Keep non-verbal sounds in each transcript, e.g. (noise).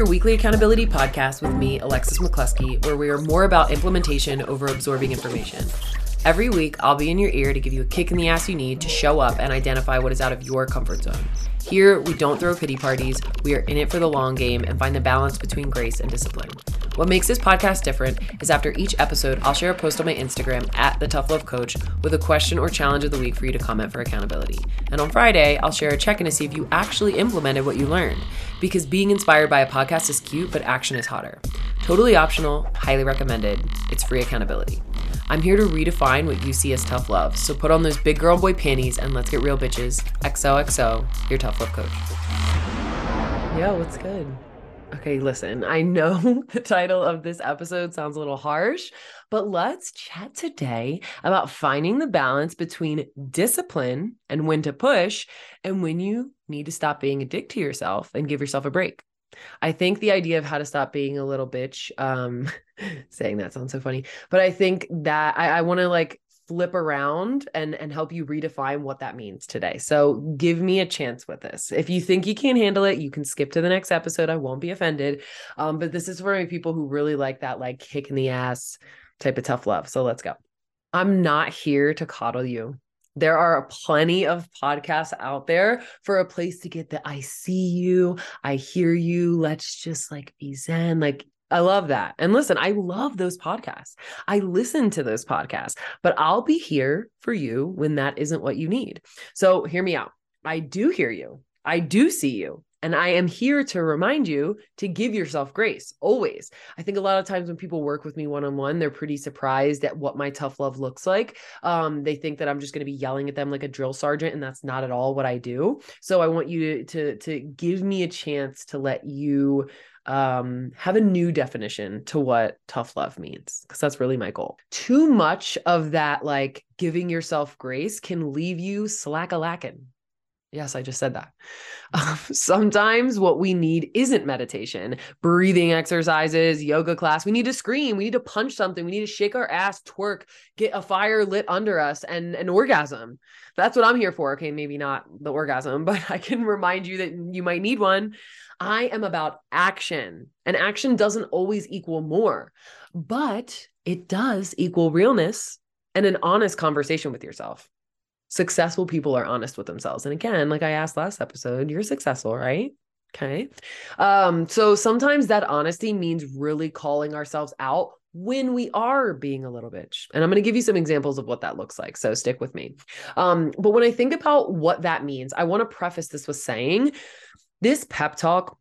your weekly accountability podcast with me, Alexis McCluskey, where we are more about implementation over absorbing information. Every week, I'll be in your ear to give you a kick in the ass you need to show up and identify what is out of your comfort zone. Here, we don't throw pity parties, we are in it for the long game and find the balance between grace and discipline. What makes this podcast different is after each episode, I'll share a post on my Instagram at the Tough Love Coach with a question or challenge of the week for you to comment for accountability. And on Friday, I'll share a check in to see if you actually implemented what you learned. Because being inspired by a podcast is cute, but action is hotter. Totally optional, highly recommended. It's free accountability. I'm here to redefine what you see as tough love. So put on those big girl boy panties and let's get real, bitches. XOXO, your tough love coach. Yo, what's good? Okay, listen, I know (laughs) the title of this episode sounds a little harsh, but let's chat today about finding the balance between discipline and when to push and when you need to stop being a dick to yourself and give yourself a break. I think the idea of how to stop being a little bitch, um, (laughs) saying that sounds so funny, but I think that I, I want to like flip around and and help you redefine what that means today. So give me a chance with this. If you think you can't handle it, you can skip to the next episode. I won't be offended. Um, but this is for my people who really like that like kick in the ass type of tough love. So let's go. I'm not here to coddle you. There are plenty of podcasts out there for a place to get the I see you, I hear you, let's just like be zen. Like I love that. And listen, I love those podcasts. I listen to those podcasts, but I'll be here for you when that isn't what you need. So hear me out. I do hear you. I do see you. And I am here to remind you to give yourself grace always. I think a lot of times when people work with me one on one, they're pretty surprised at what my tough love looks like. Um, they think that I'm just going to be yelling at them like a drill sergeant, and that's not at all what I do. So I want you to to, to give me a chance to let you um, have a new definition to what tough love means because that's really my goal. Too much of that, like giving yourself grace, can leave you slack a lacking. Yes, I just said that. Um, (laughs) sometimes what we need isn't meditation, breathing exercises, yoga class. We need to scream. We need to punch something. We need to shake our ass, twerk, get a fire lit under us, and an orgasm. That's what I'm here for. Okay, maybe not the orgasm, (laughs) but I can remind you that you might need one. I am about action, and action doesn't always equal more, but it does equal realness and an honest conversation with yourself successful people are honest with themselves. And again, like I asked last episode, you're successful, right? Okay. Um, so sometimes that honesty means really calling ourselves out when we are being a little bitch. And I'm going to give you some examples of what that looks like. So stick with me. Um, but when I think about what that means, I want to preface this with saying this pep talk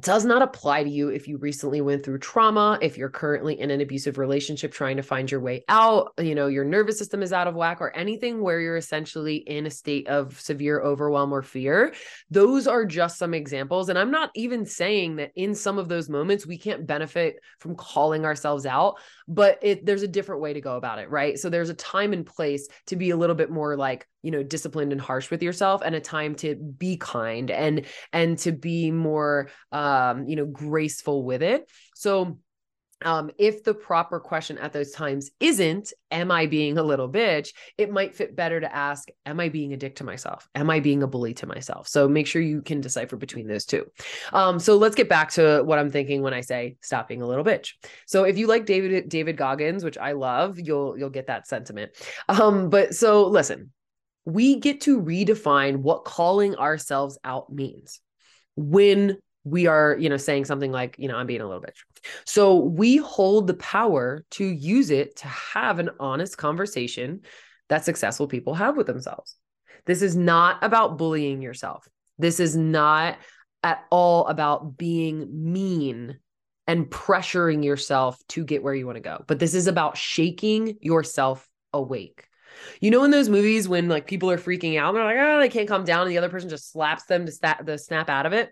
does not apply to you if you recently went through trauma, if you're currently in an abusive relationship trying to find your way out, you know, your nervous system is out of whack, or anything where you're essentially in a state of severe overwhelm or fear. Those are just some examples. And I'm not even saying that in some of those moments we can't benefit from calling ourselves out, but it, there's a different way to go about it, right? So there's a time and place to be a little bit more like, you know disciplined and harsh with yourself and a time to be kind and and to be more um you know graceful with it so um, if the proper question at those times isn't, Am I being a little bitch? It might fit better to ask, Am I being a dick to myself? Am I being a bully to myself? So make sure you can decipher between those two. Um, so let's get back to what I'm thinking when I say stop being a little bitch. So if you like David David Goggins, which I love, you'll you'll get that sentiment. Um, but so listen, we get to redefine what calling ourselves out means when we are, you know, saying something like, you know, I'm being a little bitch. So we hold the power to use it to have an honest conversation that successful people have with themselves. This is not about bullying yourself. This is not at all about being mean and pressuring yourself to get where you want to go. But this is about shaking yourself awake. You know, in those movies when like people are freaking out, and they're like, oh, they can't calm down, and the other person just slaps them to the snap out of it.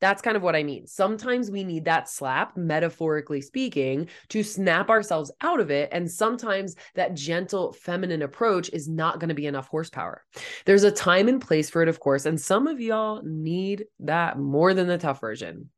That's kind of what I mean. Sometimes we need that slap, metaphorically speaking, to snap ourselves out of it. And sometimes that gentle, feminine approach is not going to be enough horsepower. There's a time and place for it, of course. And some of y'all need that more than the tough version.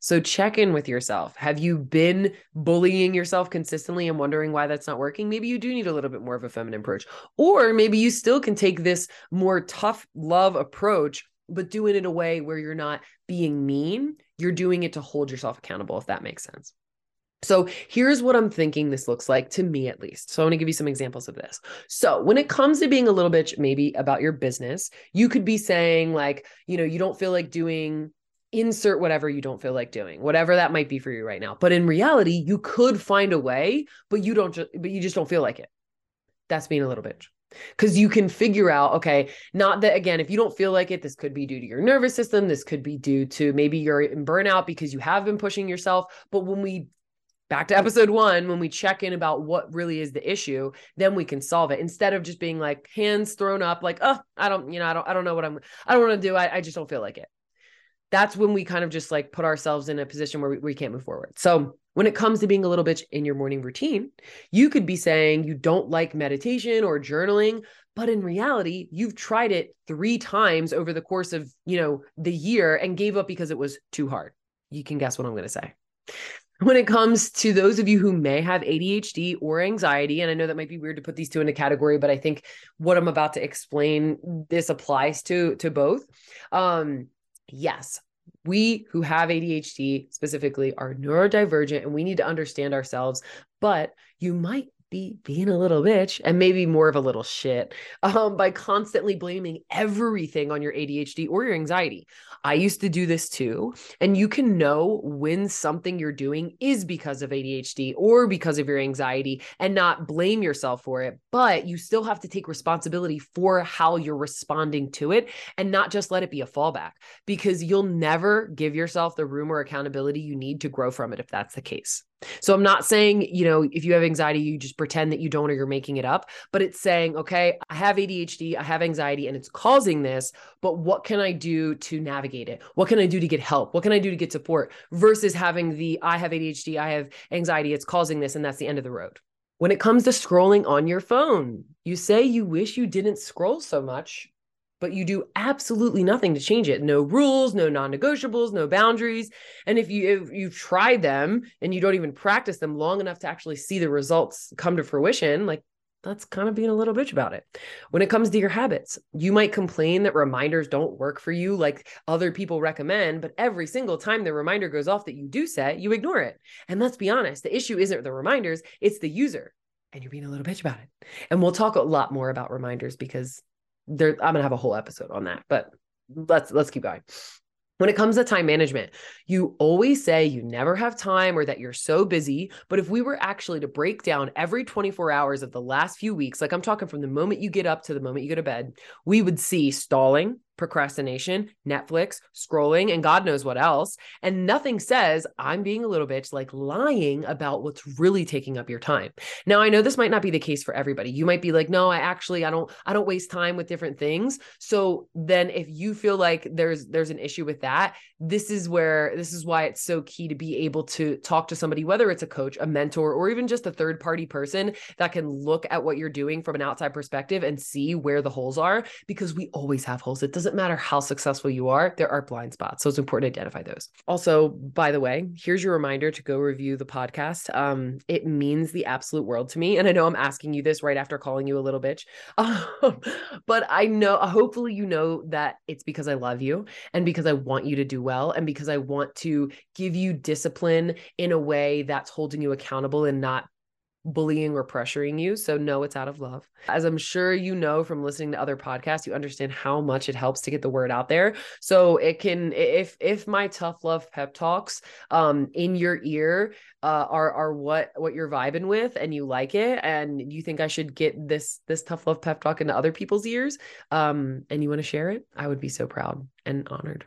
So check in with yourself. Have you been bullying yourself consistently and wondering why that's not working? Maybe you do need a little bit more of a feminine approach. Or maybe you still can take this more tough love approach, but do it in a way where you're not being mean. You're doing it to hold yourself accountable, if that makes sense. So here's what I'm thinking this looks like to me at least. So I want to give you some examples of this. So when it comes to being a little bitch, maybe about your business, you could be saying like, you know, you don't feel like doing insert whatever you don't feel like doing, whatever that might be for you right now. But in reality, you could find a way, but you don't just but you just don't feel like it. That's being a little bitch. Because you can figure out okay not that again if you don't feel like it this could be due to your nervous system. This could be due to maybe you're in burnout because you have been pushing yourself. But when we back to episode one when we check in about what really is the issue then we can solve it. Instead of just being like hands thrown up like oh i don't you know i don't i don't know what i'm i don't want to do. I, I just don't feel like it that's when we kind of just like put ourselves in a position where we, we can't move forward so when it comes to being a little bitch in your morning routine you could be saying you don't like meditation or journaling but in reality you've tried it three times over the course of you know the year and gave up because it was too hard you can guess what i'm going to say when it comes to those of you who may have ADHD or anxiety, and I know that might be weird to put these two in a category, but I think what I'm about to explain this applies to to both. Um, yes, we who have ADHD specifically are neurodivergent and we need to understand ourselves, but you might be being a little bitch and maybe more of a little shit um, by constantly blaming everything on your ADHD or your anxiety. I used to do this too. And you can know when something you're doing is because of ADHD or because of your anxiety and not blame yourself for it. But you still have to take responsibility for how you're responding to it and not just let it be a fallback because you'll never give yourself the room or accountability you need to grow from it if that's the case. So I'm not saying, you know, if you have anxiety, you just pretend that you don't or you're making it up, but it's saying, okay, I have ADHD, I have anxiety, and it's causing this, but what can I do to navigate it? What can I do to get help? What can I do to get support versus having the I have ADHD, I have anxiety, it's causing this, and that's the end of the road. When it comes to scrolling on your phone, you say you wish you didn't scroll so much but you do absolutely nothing to change it. No rules, no non-negotiables, no boundaries. And if you if you've tried them and you don't even practice them long enough to actually see the results come to fruition, like that's kind of being a little bitch about it. When it comes to your habits, you might complain that reminders don't work for you like other people recommend, but every single time the reminder goes off that you do set, you ignore it. And let's be honest, the issue isn't the reminders, it's the user. And you're being a little bitch about it. And we'll talk a lot more about reminders because there i'm gonna have a whole episode on that but let's let's keep going when it comes to time management, you always say you never have time or that you're so busy. But if we were actually to break down every 24 hours of the last few weeks, like I'm talking from the moment you get up to the moment you go to bed, we would see stalling, procrastination, Netflix, scrolling, and God knows what else. And nothing says I'm being a little bitch like lying about what's really taking up your time. Now, I know this might not be the case for everybody. You might be like, no, I actually I don't I don't waste time with different things. So then if you feel like there's there's an issue with that, this is where this is why it's so key to be able to talk to somebody, whether it's a coach, a mentor, or even just a third party person that can look at what you're doing from an outside perspective and see where the holes are because we always have holes. It doesn't doesn't matter how successful you are, there are blind spots. So it's important to identify those. Also, by the way, here's your reminder to go review the podcast. Um, it means the absolute world to me. And I know I'm asking you this right after calling you a little bitch. (laughs) Um, but I know, hopefully, you know that it's because I love you and because I want you to do well and because I want to give you discipline in a way that's holding you accountable and not bullying or pressuring you. So, no, it's out of love. As I'm sure you know from listening to other podcasts, you understand how much it helps to get the word out there. So, it can, if, if my tough love pep talks um, in your ear uh, are, are what, what you're vibing with and you like it and you think I should get this, this tough love pep talk into other people's ears um, and you want to share it, I would be so proud and honored.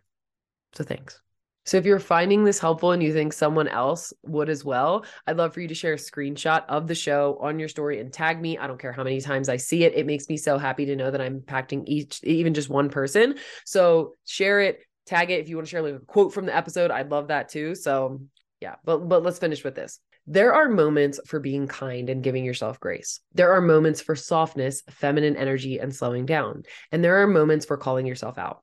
So, thanks. So if you're finding this helpful and you think someone else would as well, I'd love for you to share a screenshot of the show on your story and tag me. I don't care how many times I see it. It makes me so happy to know that I'm impacting each, even just one person. So share it, tag it. If you want to share like a quote from the episode, I'd love that too. So yeah, but but let's finish with this. There are moments for being kind and giving yourself grace. There are moments for softness, feminine energy, and slowing down. And there are moments for calling yourself out.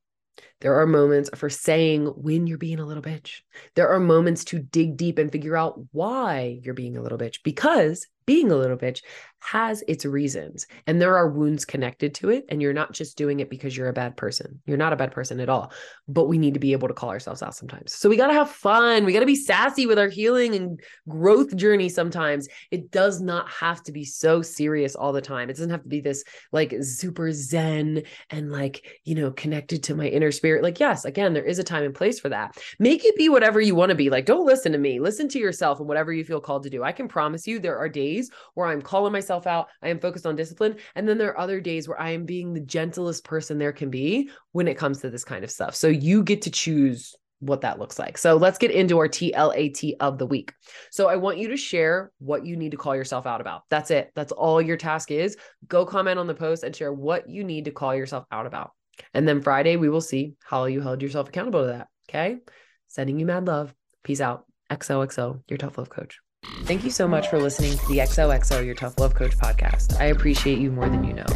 There are moments for saying when you're being a little bitch. There are moments to dig deep and figure out why you're being a little bitch because being a little bitch has its reasons and there are wounds connected to it and you're not just doing it because you're a bad person. You're not a bad person at all but we need to be able to call ourselves out sometimes. So we got to have fun. We got to be sassy with our healing and growth journey sometimes. It does not have to be so serious all the time. It doesn't have to be this like super zen and like you know connected to my inner spirit. Like yes again there is a time and place for that. Make it be whatever you want to be. Like don't listen to me. Listen to yourself and whatever you feel called to do. I can promise you there are days where i'm calling myself myself out. I am focused on discipline. And then there are other days where I am being the gentlest person there can be when it comes to this kind of stuff. So you get to choose what that looks like. So let's get into our TLAT of the week. So I want you to share what you need to call yourself out about. That's it. That's all your task is. Go comment on the post and share what you need to call yourself out about. And then Friday, we will see how you held yourself accountable to that. Okay. Sending you mad love. Peace out. XOXO, your tough love coach. Thank you so much for listening to the XOXO Your Tough Love Coach podcast. I appreciate you more than you know.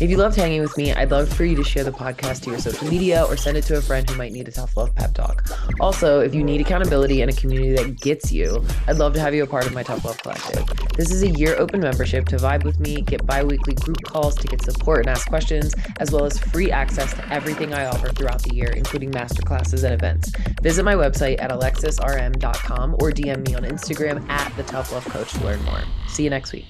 If you loved hanging with me, I'd love for you to share the podcast to your social media or send it to a friend who might need a tough love pep talk. Also, if you need accountability and a community that gets you, I'd love to have you a part of my Tough Love Collective. This is a year open membership to vibe with me, get bi weekly group calls to get support and ask questions, as well as free access to everything I offer throughout the year, including masterclasses and events. Visit my website at alexisrm.com or DM me on Instagram at the Tough Love Coach to learn more. See you next week.